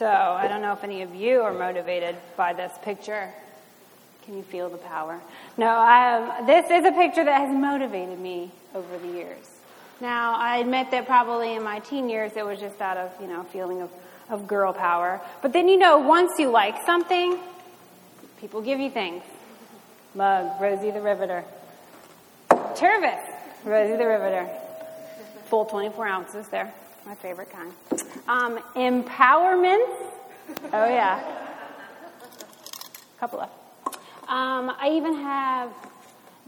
So I don't know if any of you are motivated by this picture. Can you feel the power? No, um, this is a picture that has motivated me over the years. Now, I admit that probably in my teen years it was just out of, you know, feeling of, of girl power. But then, you know, once you like something, people give you things. Mug, Rosie the Riveter. Tervis, Rosie the Riveter. Full 24 ounces there. My favorite kind. Um, empowerment. Oh, yeah. A Couple of. Um, I even have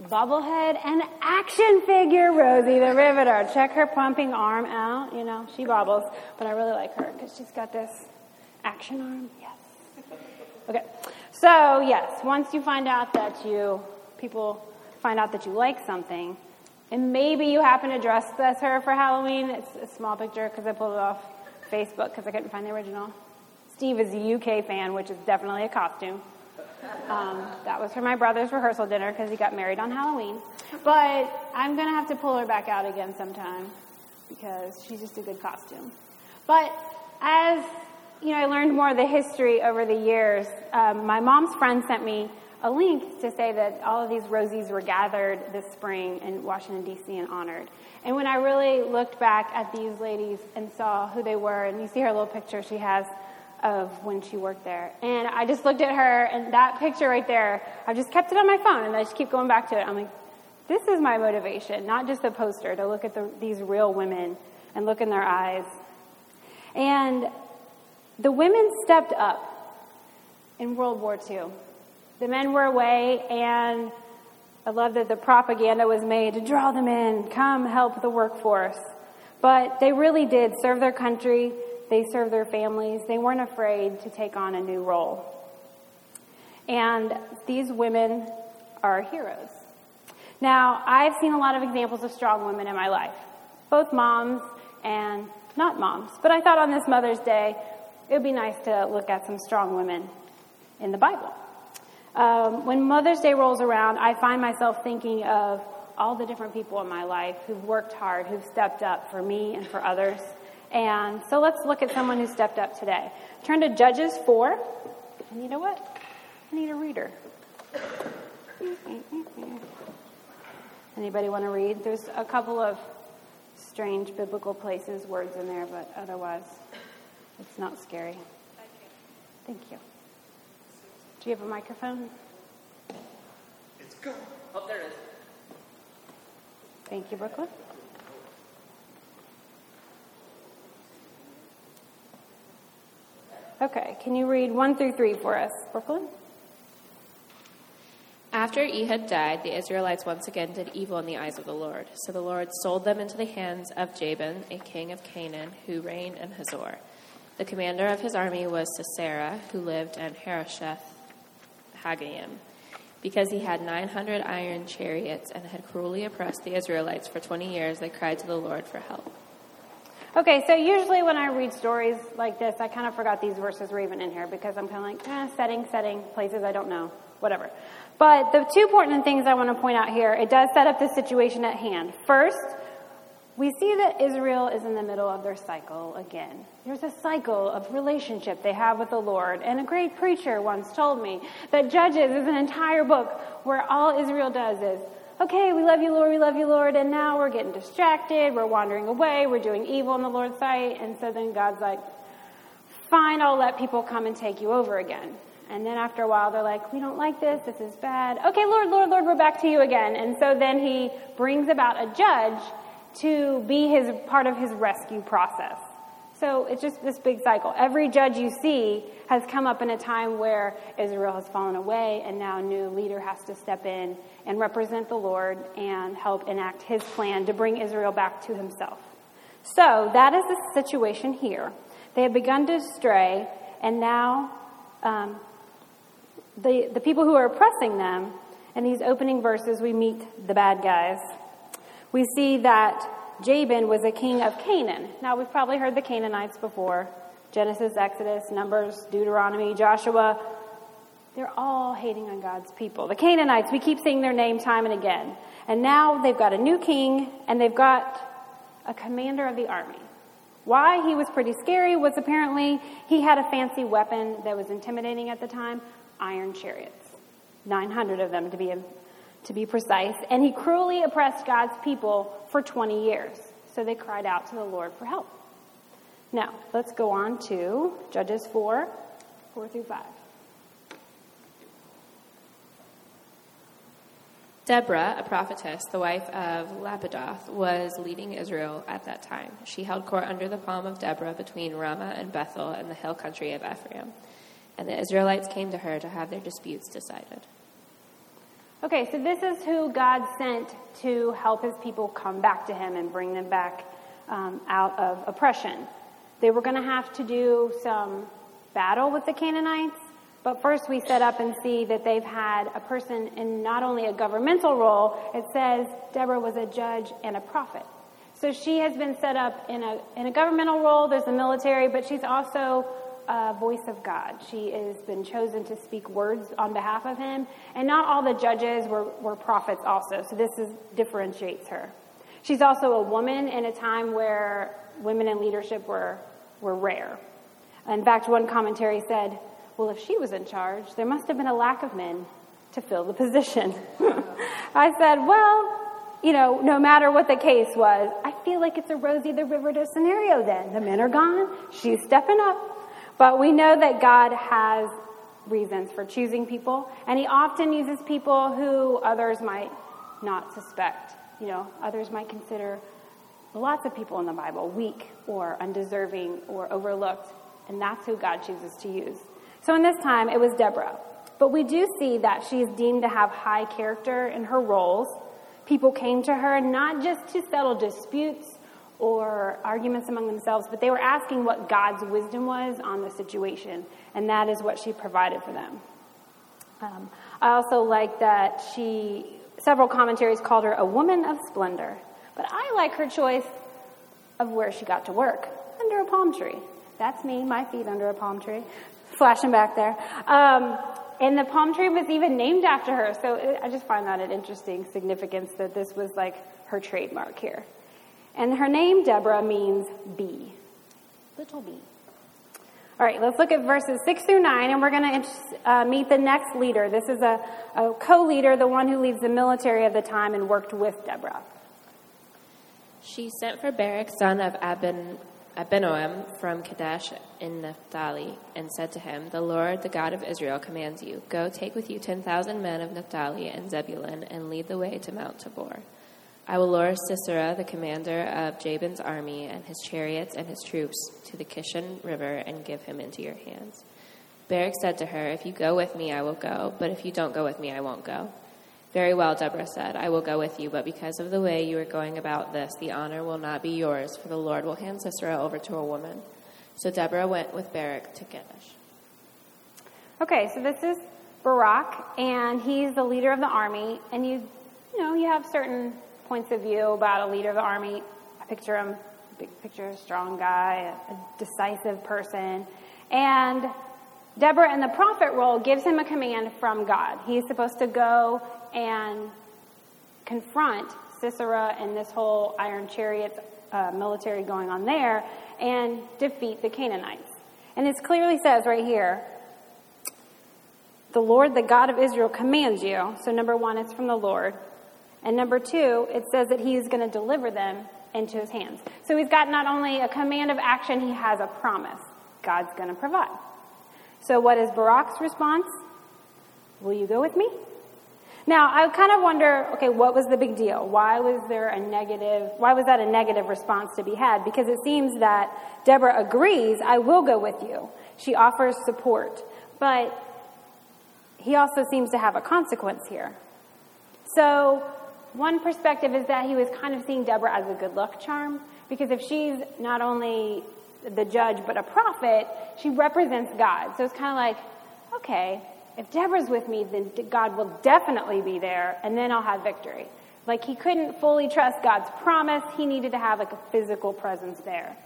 bobblehead and action figure Rosie the Riveter. Check her pumping arm out. You know, she bobbles, but I really like her because she's got this action arm. Yes. Okay. So, yes, once you find out that you, people find out that you like something, and maybe you happen to dress as her for Halloween. It's a small picture because I pulled it off Facebook because I couldn't find the original. Steve is a UK fan, which is definitely a costume. Um, that was for my brother's rehearsal dinner because he got married on Halloween. But I'm going to have to pull her back out again sometime because she's just a good costume. But as you know, I learned more of the history over the years. Um, my mom's friend sent me a link to say that all of these Rosies were gathered this spring in Washington, D.C. and honored. And when I really looked back at these ladies and saw who they were, and you see her little picture she has of when she worked there. And I just looked at her, and that picture right there, I just kept it on my phone, and I just keep going back to it. I'm like, this is my motivation, not just a poster, to look at the, these real women and look in their eyes. And the women stepped up in World War II. The men were away, and I love that the propaganda was made to draw them in, come help the workforce. But they really did serve their country, they served their families, they weren't afraid to take on a new role. And these women are heroes. Now, I've seen a lot of examples of strong women in my life, both moms and not moms. But I thought on this Mother's Day, it would be nice to look at some strong women in the Bible. Um, when Mother's Day rolls around, I find myself thinking of all the different people in my life who've worked hard, who've stepped up for me and for others. And so let's look at someone who stepped up today. Turn to Judges 4. And you know what? I need a reader. Anybody want to read? There's a couple of strange biblical places, words in there, but otherwise, it's not scary. Thank you. Do you have a microphone? It's gone. Oh, there it is. Thank you, Brooklyn. Okay, can you read 1 through 3 for us, Brooklyn? After Ehud died, the Israelites once again did evil in the eyes of the Lord. So the Lord sold them into the hands of Jabin, a king of Canaan, who reigned in Hazor. The commander of his army was Sisera, who lived in Harosheth Hagoyim, because he had 900 iron chariots and had cruelly oppressed the Israelites for 20 years. They cried to the Lord for help. Okay, so usually when I read stories like this, I kind of forgot these verses were even in here because I'm kind of like, eh, setting, setting, places I don't know, whatever. But the two important things I want to point out here, it does set up the situation at hand. First, we see that Israel is in the middle of their cycle again. There's a cycle of relationship they have with the Lord. And a great preacher once told me that Judges is an entire book where all Israel does is, okay, we love you, Lord, we love you, Lord, and now we're getting distracted, we're wandering away, we're doing evil in the Lord's sight. And so then God's like, fine, I'll let people come and take you over again. And then after a while, they're like, we don't like this, this is bad. Okay, Lord, Lord, Lord, we're back to you again. And so then he brings about a judge to be his part of his rescue process. So it's just this big cycle. Every judge you see has come up in a time where Israel has fallen away, and now a new leader has to step in and represent the Lord and help enact his plan to bring Israel back to himself. So that is the situation here. They have begun to stray, and now um, the, the people who are oppressing them, in these opening verses, we meet the bad guys we see that Jabin was a king of Canaan. Now, we've probably heard the Canaanites before Genesis, Exodus, Numbers, Deuteronomy, Joshua. They're all hating on God's people. The Canaanites, we keep seeing their name time and again. And now they've got a new king and they've got a commander of the army. Why he was pretty scary was apparently he had a fancy weapon that was intimidating at the time iron chariots, 900 of them to be, to be precise. And he cruelly oppressed God's people for 20 years. So they cried out to the Lord for help. Now, let's go on to Judges 4 4 through 5. Deborah, a prophetess, the wife of Lapidoth, was leading Israel at that time. She held court under the palm of Deborah between Ramah and Bethel and the hill country of Ephraim. And the Israelites came to her to have their disputes decided. Okay, so this is who God sent to help his people come back to him and bring them back um, out of oppression. They were going to have to do some battle with the Canaanites, but first, we set up and see that they've had a person in not only a governmental role, it says Deborah was a judge and a prophet. So she has been set up in a, in a governmental role, there's the military, but she's also a voice of God. She has been chosen to speak words on behalf of him. And not all the judges were, were prophets also, so this is, differentiates her. She's also a woman in a time where women in leadership were, were rare. In fact, one commentary said, well, if she was in charge, there must have been a lack of men to fill the position. I said, well, you know, no matter what the case was, I feel like it's a Rosie the Riveter scenario then. The men are gone, she's stepping up. But we know that God has reasons for choosing people, and He often uses people who others might not suspect. You know, others might consider lots of people in the Bible weak or undeserving or overlooked, and that's who God chooses to use. So in this time, it was Deborah. But we do see that she is deemed to have high character in her roles. People came to her not just to settle disputes or arguments among themselves, but they were asking what God's wisdom was on the situation, and that is what she provided for them. Um, I also like that she, several commentaries called her a woman of splendor, but I like her choice of where she got to work under a palm tree. That's me, my feet under a palm tree flashing back there. Um, and the palm tree was even named after her. So it, I just find that an interesting significance that this was like her trademark here. And her name, Deborah, means bee, little bee. All right, let's look at verses 6 through 9, and we're going to uh, meet the next leader. This is a, a co leader, the one who leads the military of the time and worked with Deborah. She sent for Barak, son of Abin, Abinoam from Kadesh in Naphtali, and said to him, The Lord, the God of Israel, commands you, Go take with you ten thousand men of Naphtali and Zebulun, and lead the way to Mount Tabor. I will lure Sisera, the commander of Jabin's army, and his chariots and his troops to the Kishon River, and give him into your hands. Barak said to her, If you go with me, I will go, but if you don't go with me, I won't go. Very well, Deborah said, I will go with you, but because of the way you are going about this, the honor will not be yours, for the Lord will hand Sisera over to a woman. So Deborah went with Barak to Kadesh. Okay, so this is Barak, and he's the leader of the army, and you, you know, you have certain points of view about a leader of the army. I picture him, big picture, a strong guy, a, a decisive person, and Deborah in the prophet role gives him a command from God. He's supposed to go and confront Sisera and this whole Iron Chariot uh, military going on there and defeat the Canaanites. And it clearly says right here, the Lord, the God of Israel, commands you. So, number one, it's from the Lord. And number two, it says that he is going to deliver them into his hands. So, he's got not only a command of action, he has a promise. God's going to provide. So, what is Barak's response? Will you go with me? Now, I kind of wonder, okay, what was the big deal? Why was there a negative, why was that a negative response to be had? Because it seems that Deborah agrees, I will go with you. She offers support. But he also seems to have a consequence here. So, one perspective is that he was kind of seeing Deborah as a good luck charm, because if she's not only the judge but a prophet, she represents God. So it's kind of like, okay, if Deborah's with me, then God will definitely be there, and then I'll have victory. Like he couldn't fully trust God's promise, he needed to have like a physical presence there.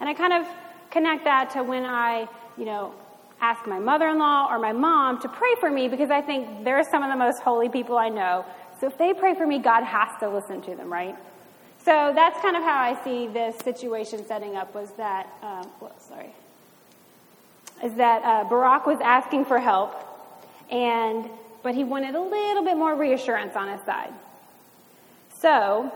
And I kind of connect that to when I, you know, ask my mother-in-law or my mom to pray for me because I think they're some of the most holy people I know. So if they pray for me, God has to listen to them, right? So that's kind of how I see this situation setting up was that, um, well, sorry, is that uh, Barak was asking for help, and but he wanted a little bit more reassurance on his side. So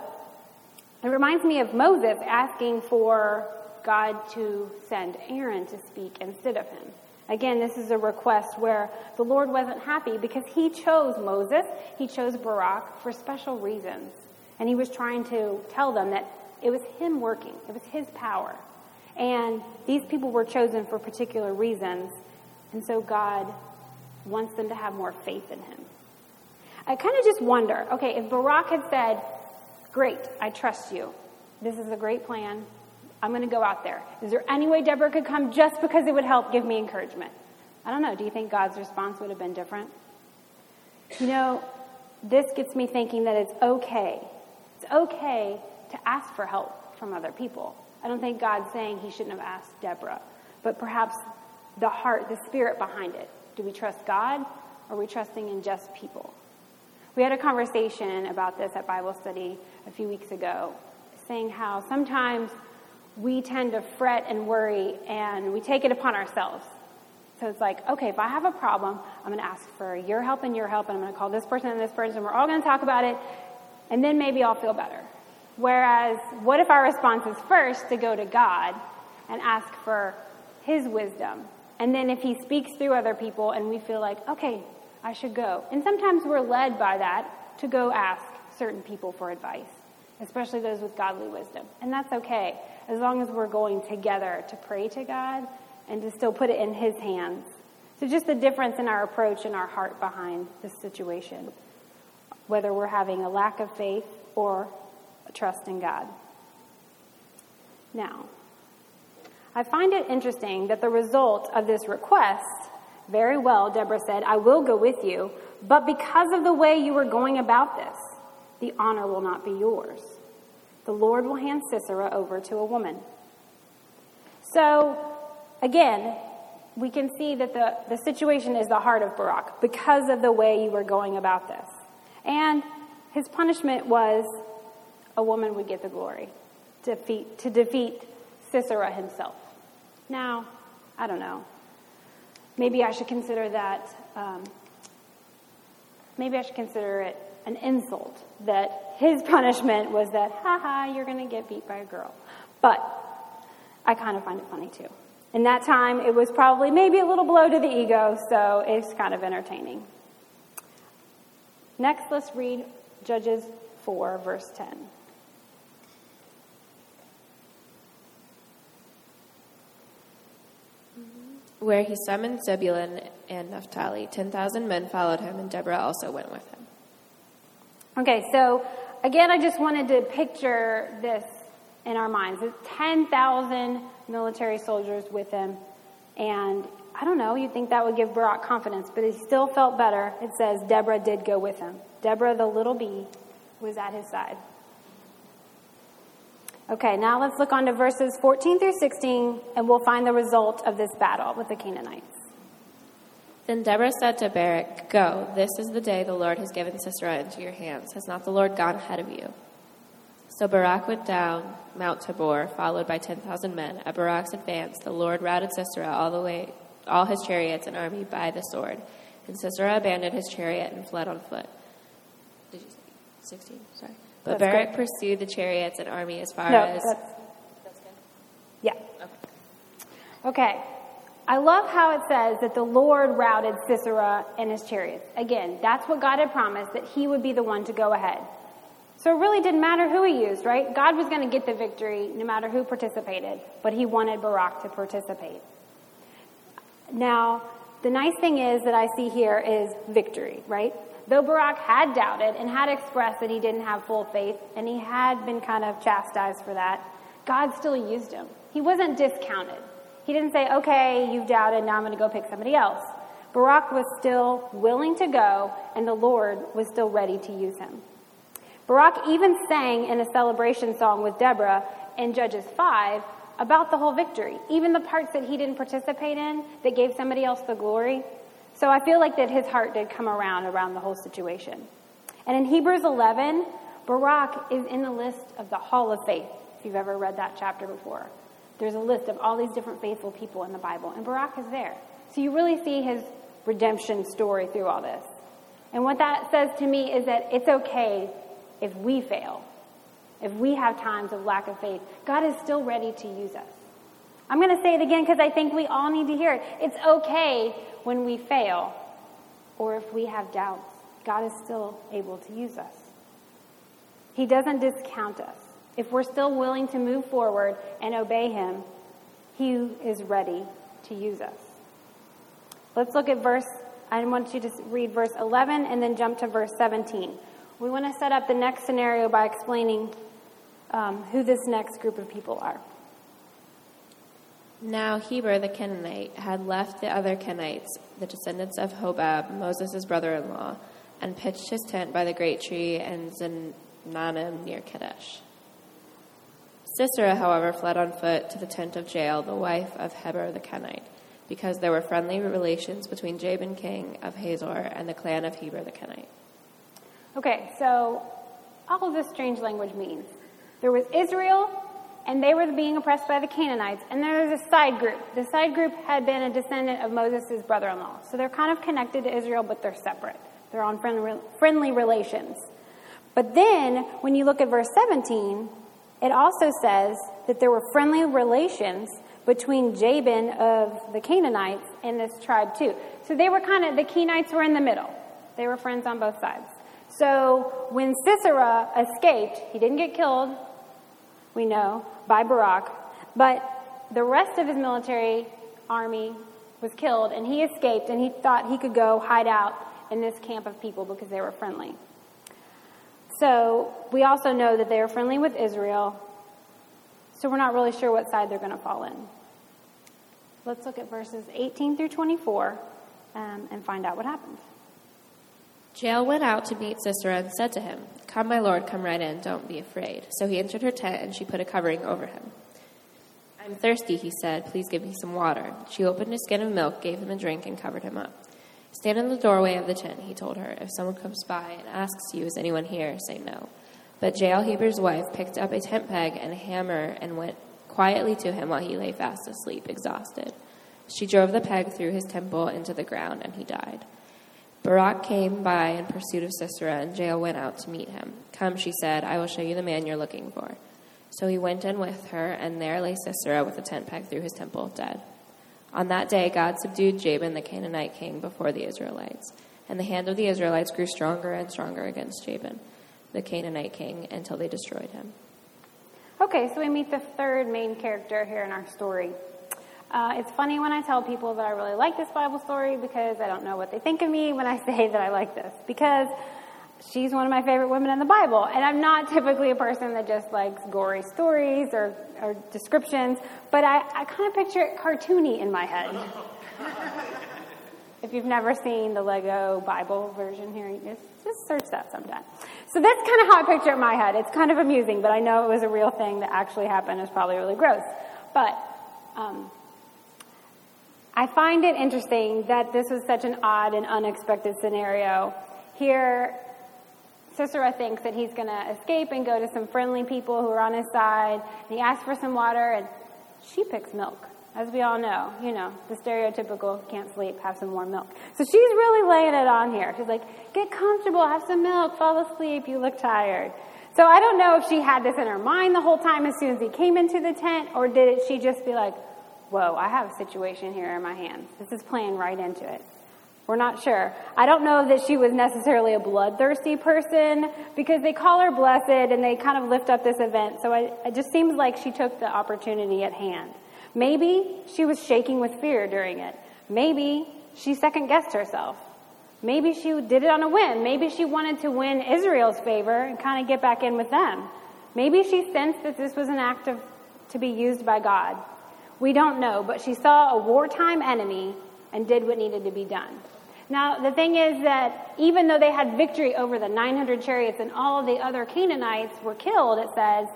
it reminds me of Moses asking for God to send Aaron to speak instead of him. Again, this is a request where the Lord wasn't happy because he chose Moses, he chose Barak for special reasons. And he was trying to tell them that it was him working, it was his power. And these people were chosen for particular reasons. And so God wants them to have more faith in him. I kind of just wonder okay, if Barak had said, Great, I trust you. This is a great plan. I'm going to go out there. Is there any way Deborah could come just because it would help give me encouragement? I don't know. Do you think God's response would have been different? You know, this gets me thinking that it's okay. It's okay to ask for help from other people. I don't think God's saying he shouldn't have asked Deborah, but perhaps the heart, the spirit behind it. Do we trust God or are we trusting in just people? We had a conversation about this at Bible study a few weeks ago, saying how sometimes we tend to fret and worry and we take it upon ourselves. So it's like, okay, if I have a problem, I'm going to ask for your help and your help, and I'm going to call this person and this person, we're all going to talk about it, and then maybe I'll feel better. Whereas, what if our response is first to go to God and ask for His wisdom? And then if He speaks through other people and we feel like, okay, I should go. And sometimes we're led by that to go ask certain people for advice, especially those with godly wisdom. And that's okay as long as we're going together to pray to God and to still put it in His hands. So, just the difference in our approach and our heart behind this situation, whether we're having a lack of faith or a trust in God. Now, I find it interesting that the result of this request, very well, Deborah said, I will go with you, but because of the way you were going about this, the honor will not be yours the Lord will hand Sisera over to a woman. So, again, we can see that the, the situation is the heart of Barak because of the way you were going about this. And his punishment was a woman would get the glory to defeat, to defeat Sisera himself. Now, I don't know. Maybe I should consider that, um, maybe I should consider it an insult that his punishment was that, haha, you're going to get beat by a girl. But I kind of find it funny too. In that time, it was probably maybe a little blow to the ego, so it's kind of entertaining. Next, let's read Judges 4, verse 10. Where he summoned Zebulun and Naphtali, 10,000 men followed him, and Deborah also went with him. Okay, so again, I just wanted to picture this in our minds. It's 10,000 military soldiers with him. And I don't know, you'd think that would give Barak confidence, but he still felt better. It says Deborah did go with him. Deborah, the little bee, was at his side. Okay, now let's look on to verses 14 through 16, and we'll find the result of this battle with the Canaanites. Then Deborah said to Barak, Go, this is the day the Lord has given Sisera into your hands. Has not the Lord gone ahead of you? So Barak went down Mount Tabor, followed by 10,000 men. At Barak's advance, the Lord routed Sisera all the way, all his chariots and army by the sword. And Sisera abandoned his chariot and fled on foot. Did you say 16? Sorry. But that's Barak good. pursued the chariots and army as far no, as. That's, that's good. Yeah. Okay. Okay. I love how it says that the Lord routed Sisera and his chariots. Again, that's what God had promised, that he would be the one to go ahead. So it really didn't matter who he used, right? God was going to get the victory no matter who participated, but he wanted Barak to participate. Now, the nice thing is that I see here is victory, right? Though Barak had doubted and had expressed that he didn't have full faith, and he had been kind of chastised for that, God still used him. He wasn't discounted. He didn't say, okay, you've doubted, now I'm going to go pick somebody else. Barak was still willing to go, and the Lord was still ready to use him. Barak even sang in a celebration song with Deborah in Judges 5 about the whole victory, even the parts that he didn't participate in that gave somebody else the glory. So I feel like that his heart did come around around the whole situation. And in Hebrews 11, Barak is in the list of the Hall of Faith, if you've ever read that chapter before. There's a list of all these different faithful people in the Bible, and Barak is there. So you really see his redemption story through all this. And what that says to me is that it's okay if we fail, if we have times of lack of faith. God is still ready to use us. I'm going to say it again because I think we all need to hear it. It's okay when we fail or if we have doubts. God is still able to use us. He doesn't discount us. If we're still willing to move forward and obey Him, He is ready to use us. Let's look at verse, I want you to read verse 11 and then jump to verse 17. We want to set up the next scenario by explaining um, who this next group of people are. Now Heber the Canaanite had left the other Kenites, the descendants of Hobab, Moses' brother in law, and pitched his tent by the great tree in Zaanannim near Kadesh. Sisera, however, fled on foot to the tent of Jael, the wife of Heber the Kenite, because there were friendly relations between Jabin king of Hazor and the clan of Heber the Kenite. Okay, so all of this strange language means there was Israel and they were being oppressed by the Canaanites. And there was a side group. The side group had been a descendant of Moses' brother in law. So they're kind of connected to Israel, but they're separate. They're on friendly, friendly relations. But then, when you look at verse 17, it also says that there were friendly relations between Jabin of the Canaanites and this tribe, too. So they were kind of, the Kenites were in the middle. They were friends on both sides. So when Sisera escaped, he didn't get killed, we know, by Barak, but the rest of his military army was killed, and he escaped, and he thought he could go hide out in this camp of people because they were friendly. So we also know that they are friendly with Israel, so we're not really sure what side they're going to fall in. Let's look at verses 18 through 24 um, and find out what happens. Jael went out to meet Sisera and said to him, Come, my lord, come right in, don't be afraid. So he entered her tent, and she put a covering over him. I'm thirsty, he said. Please give me some water. She opened a skin of milk, gave him a drink, and covered him up. Stand in the doorway of the tent, he told her. If someone comes by and asks you, Is anyone here? say no. But Jael Heber's wife picked up a tent peg and a hammer and went quietly to him while he lay fast asleep, exhausted. She drove the peg through his temple into the ground, and he died. Barak came by in pursuit of Sisera, and Jael went out to meet him. Come, she said, I will show you the man you're looking for. So he went in with her, and there lay Sisera with a tent peg through his temple, dead. On that day, God subdued Jabin, the Canaanite king, before the Israelites. And the hand of the Israelites grew stronger and stronger against Jabin, the Canaanite king, until they destroyed him. Okay, so we meet the third main character here in our story. Uh, it's funny when I tell people that I really like this Bible story because I don't know what they think of me when I say that I like this. Because she's one of my favorite women in the Bible. And I'm not typically a person that just likes gory stories or, or descriptions, but I, I kind of picture it cartoony in my head. if you've never seen the Lego Bible version here, just, just search that sometime. So that's kind of how I picture it in my head. It's kind of amusing, but I know it was a real thing that actually happened. It's probably really gross. But um, I find it interesting that this was such an odd and unexpected scenario. Here, Sisera thinks that he's going to escape and go to some friendly people who are on his side. And he asks for some water, and she picks milk. As we all know, you know, the stereotypical can't sleep, have some warm milk. So she's really laying it on here. She's like, get comfortable, have some milk, fall asleep, you look tired. So I don't know if she had this in her mind the whole time as soon as he came into the tent, or did she just be like, whoa, I have a situation here in my hands. This is playing right into it. We're not sure. I don't know that she was necessarily a bloodthirsty person because they call her blessed and they kind of lift up this event. So it, just seems like she took the opportunity at hand. Maybe she was shaking with fear during it. Maybe she second guessed herself. Maybe she did it on a whim. Maybe she wanted to win Israel's favor and kind of get back in with them. Maybe she sensed that this was an act of, to be used by God. We don't know, but she saw a wartime enemy and did what needed to be done. Now, the thing is that even though they had victory over the 900 chariots and all of the other Canaanites were killed, it says,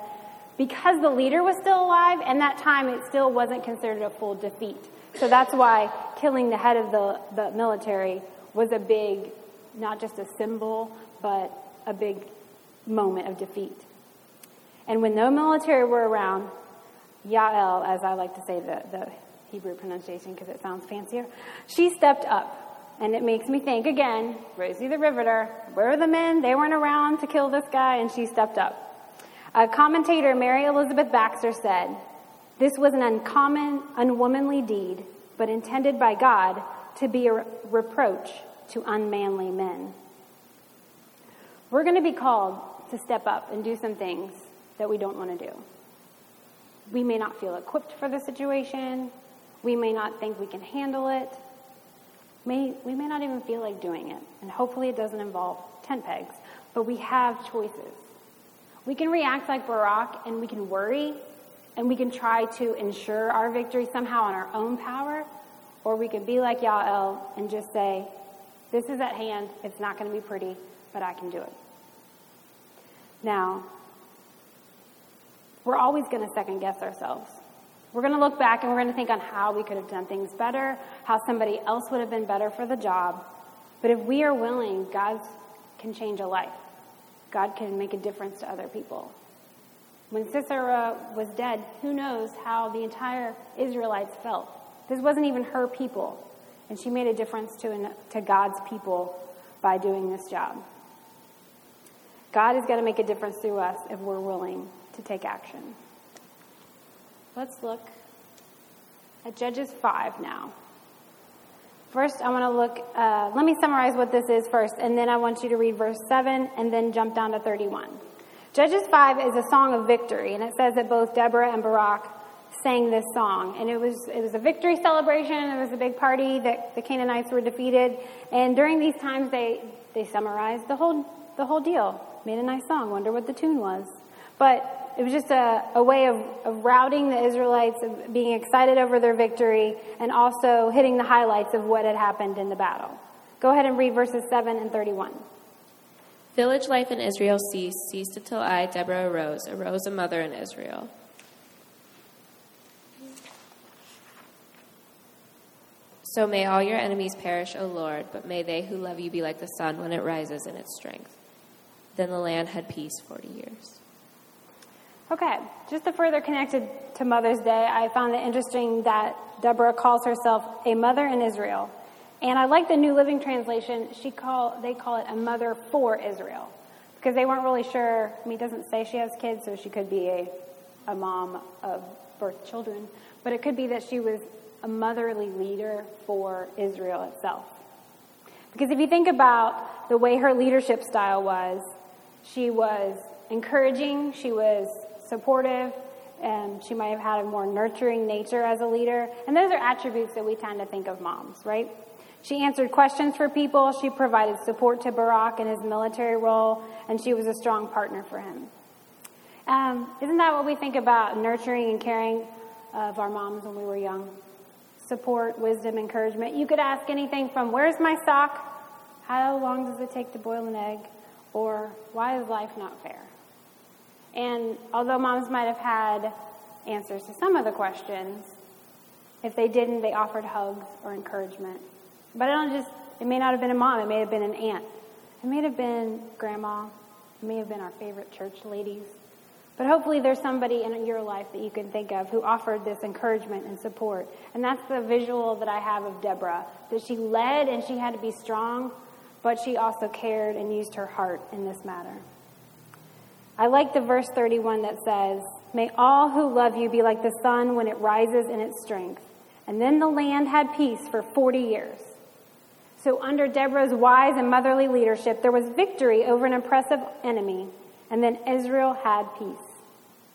because the leader was still alive, and that time it still wasn't considered a full defeat. So that's why killing the head of the, the military was a big, not just a symbol, but a big moment of defeat. And when no military were around, Yael, as I like to say the, the Hebrew pronunciation because it sounds fancier, she stepped up. And it makes me think again, Rosie the Riveter, where are the men? They weren't around to kill this guy, and she stepped up. A commentator, Mary Elizabeth Baxter, said, This was an uncommon, unwomanly deed, but intended by God to be a reproach to unmanly men. We're going to be called to step up and do some things that we don't want to do. We may not feel equipped for the situation. We may not think we can handle it. May, we may not even feel like doing it. And hopefully it doesn't involve tent pegs. But we have choices. We can react like Barak and we can worry and we can try to ensure our victory somehow on our own power. Or we can be like Yael and just say, this is at hand. It's not going to be pretty, but I can do it. Now, we're always going to second guess ourselves. We're going to look back and we're going to think on how we could have done things better, how somebody else would have been better for the job. But if we are willing, God can change a life. God can make a difference to other people. When Sisera was dead, who knows how the entire Israelites felt. This wasn't even her people. And she made a difference to, to God's people by doing this job. God is going to make a difference through us if we're willing to take action. Let's look at Judges 5 now. First, I want to look, uh, let me summarize what this is first, and then I want you to read verse 7 and then jump down to 31. Judges 5 is a song of victory, and it says that both Deborah and Barak sang this song. And it was, it was a victory celebration, it was a big party that the Canaanites were defeated. And during these times, they, they summarized the whole, the whole deal, made a nice song, wonder what the tune was. But it was just a, a way of, of routing the Israelites, of being excited over their victory, and also hitting the highlights of what had happened in the battle. Go ahead and read verses 7 and 31. Village life in Israel ceased, ceased until I, Deborah, arose, arose a mother in Israel. So may all your enemies perish, O Lord, but may they who love you be like the sun when it rises in its strength. Then the land had peace forty years. Okay, just to further connect it to Mother's Day, I found it interesting that Deborah calls herself a mother in Israel. And I like the New Living Translation. She call, they call it a mother for Israel. Because they weren't really sure. I mean, it doesn't say she has kids, so she could be a, a mom of birth children. But it could be that she was a motherly leader for Israel itself. Because if you think about the way her leadership style was, she was encouraging, she was supportive, and she might have had a more nurturing nature as a leader. And those are attributes that we tend to think of moms, right? She answered questions for people, she provided support to Barak in his military role, and she was a strong partner for him. Um, isn't that what we think about nurturing and caring of our moms when we were young? Support, wisdom, encouragement. You could ask anything from where's my sock? How long does it take to boil an egg? Or why is life not fair? And although moms might have had answers to some of the questions, if they didn't, they offered hugs or encouragement. But it don't just it may not have been a mom, it may have been an aunt. It may have been grandma. It may have been our favorite church ladies. But hopefully there's somebody in your life that you can think of who offered this encouragement and support. And that's the visual that I have of Deborah. That she led and she had to be strong, but she also cared and used her heart in this matter. I like the verse 31 that says, May all who love you be like the sun when it rises in its strength. And then the land had peace for 40 years. So, under Deborah's wise and motherly leadership, there was victory over an oppressive enemy, and then Israel had peace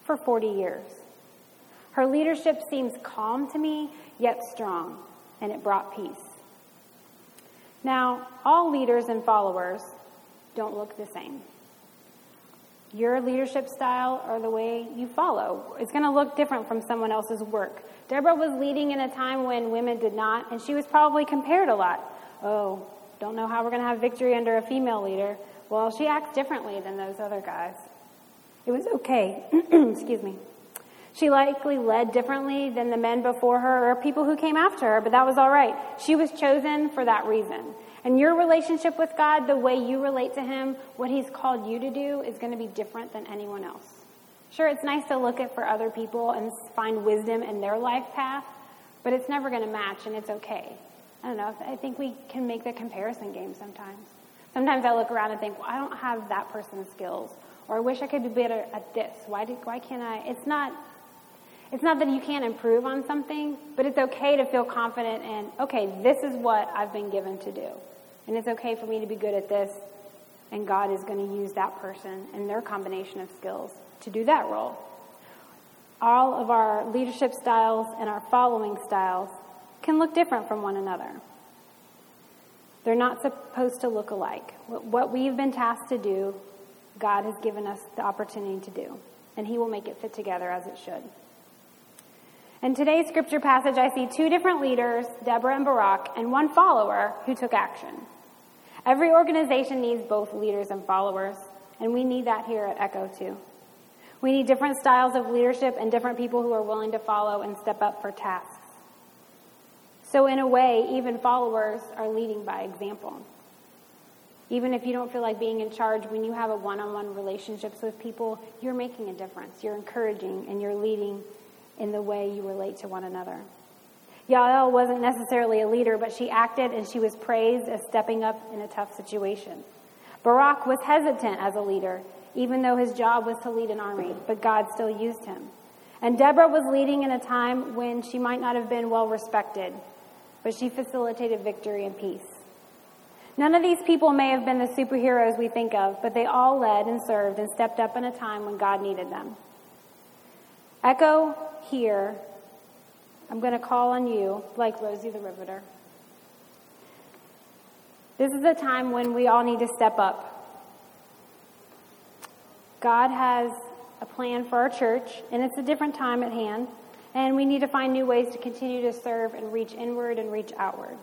for 40 years. Her leadership seems calm to me, yet strong, and it brought peace. Now, all leaders and followers don't look the same your leadership style or the way you follow. It's going to look different from someone else's work. Deborah was leading in a time when women did not, and she was probably compared a lot. Oh, don't know how we're going to have victory under a female leader. Well, she acts differently than those other guys. It was okay, excuse me, She likely led differently than the men before her or people who came after her, but that was all right. She was chosen for that reason. And your relationship with God, the way you relate to Him, what He's called you to do, is going to be different than anyone else. Sure, it's nice to look at for other people and find wisdom in their life path, but it's never going to match, and it's okay. I don't know. I think we can make the comparison game sometimes. Sometimes I look around and think, well, I don't have that person's skills, or I wish I could be better at this. Why, do, why can't I? It's not it's not that you can't improve on something, but it's okay to feel confident in, okay, this is what I've been given to do. And it's okay for me to be good at this, and God is going to use that person and their combination of skills to do that role. All of our leadership styles and our following styles can look different from one another. They're not supposed to look alike. What we've been tasked to do, God has given us the opportunity to do, and He will make it fit together as it should. In today's scripture passage, I see two different leaders, Deborah and Barak, and one follower who took action. Every organization needs both leaders and followers, and we need that here at Echo too. We need different styles of leadership and different people who are willing to follow and step up for tasks. So, in a way, even followers are leading by example. Even if you don't feel like being in charge, when you have a one on one relationships with people, you're making a difference. You're encouraging and you're leading in the way you relate to one another. Yael wasn't necessarily a leader, but she acted and she was praised as stepping up in a tough situation. Barak was hesitant as a leader, even though his job was to lead an army, but God still used him. And Deborah was leading in a time when she might not have been well respected, but she facilitated victory and peace. None of these people may have been the superheroes we think of, but they all led and served and stepped up in a time when God needed them. Echo here, I'm going to call on you like Rosie the Riveter. This is a time when we all need to step up. God has a plan for our church, and it's a different time at hand, and we need to find new ways to continue to serve and reach inward and reach outward.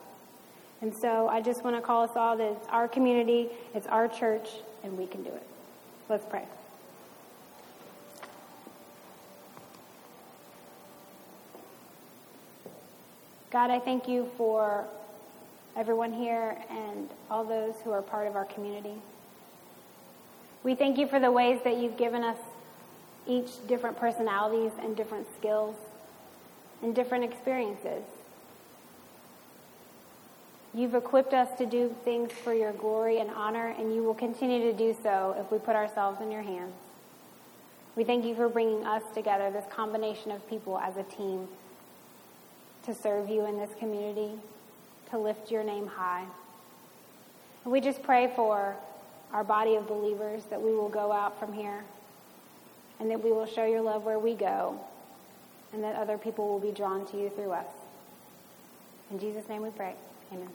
And so I just want to call us all that it's our community, it's our church, and we can do it. Let's pray. God, I thank you for everyone here and all those who are part of our community. We thank you for the ways that you've given us each different personalities and different skills and different experiences. You've equipped us to do things for your glory and honor, and you will continue to do so if we put ourselves in your hands. We thank you for bringing us together, this combination of people as a team to serve you in this community, to lift your name high. And we just pray for our body of believers that we will go out from here and that we will show your love where we go and that other people will be drawn to you through us. In Jesus' name we pray. Amen.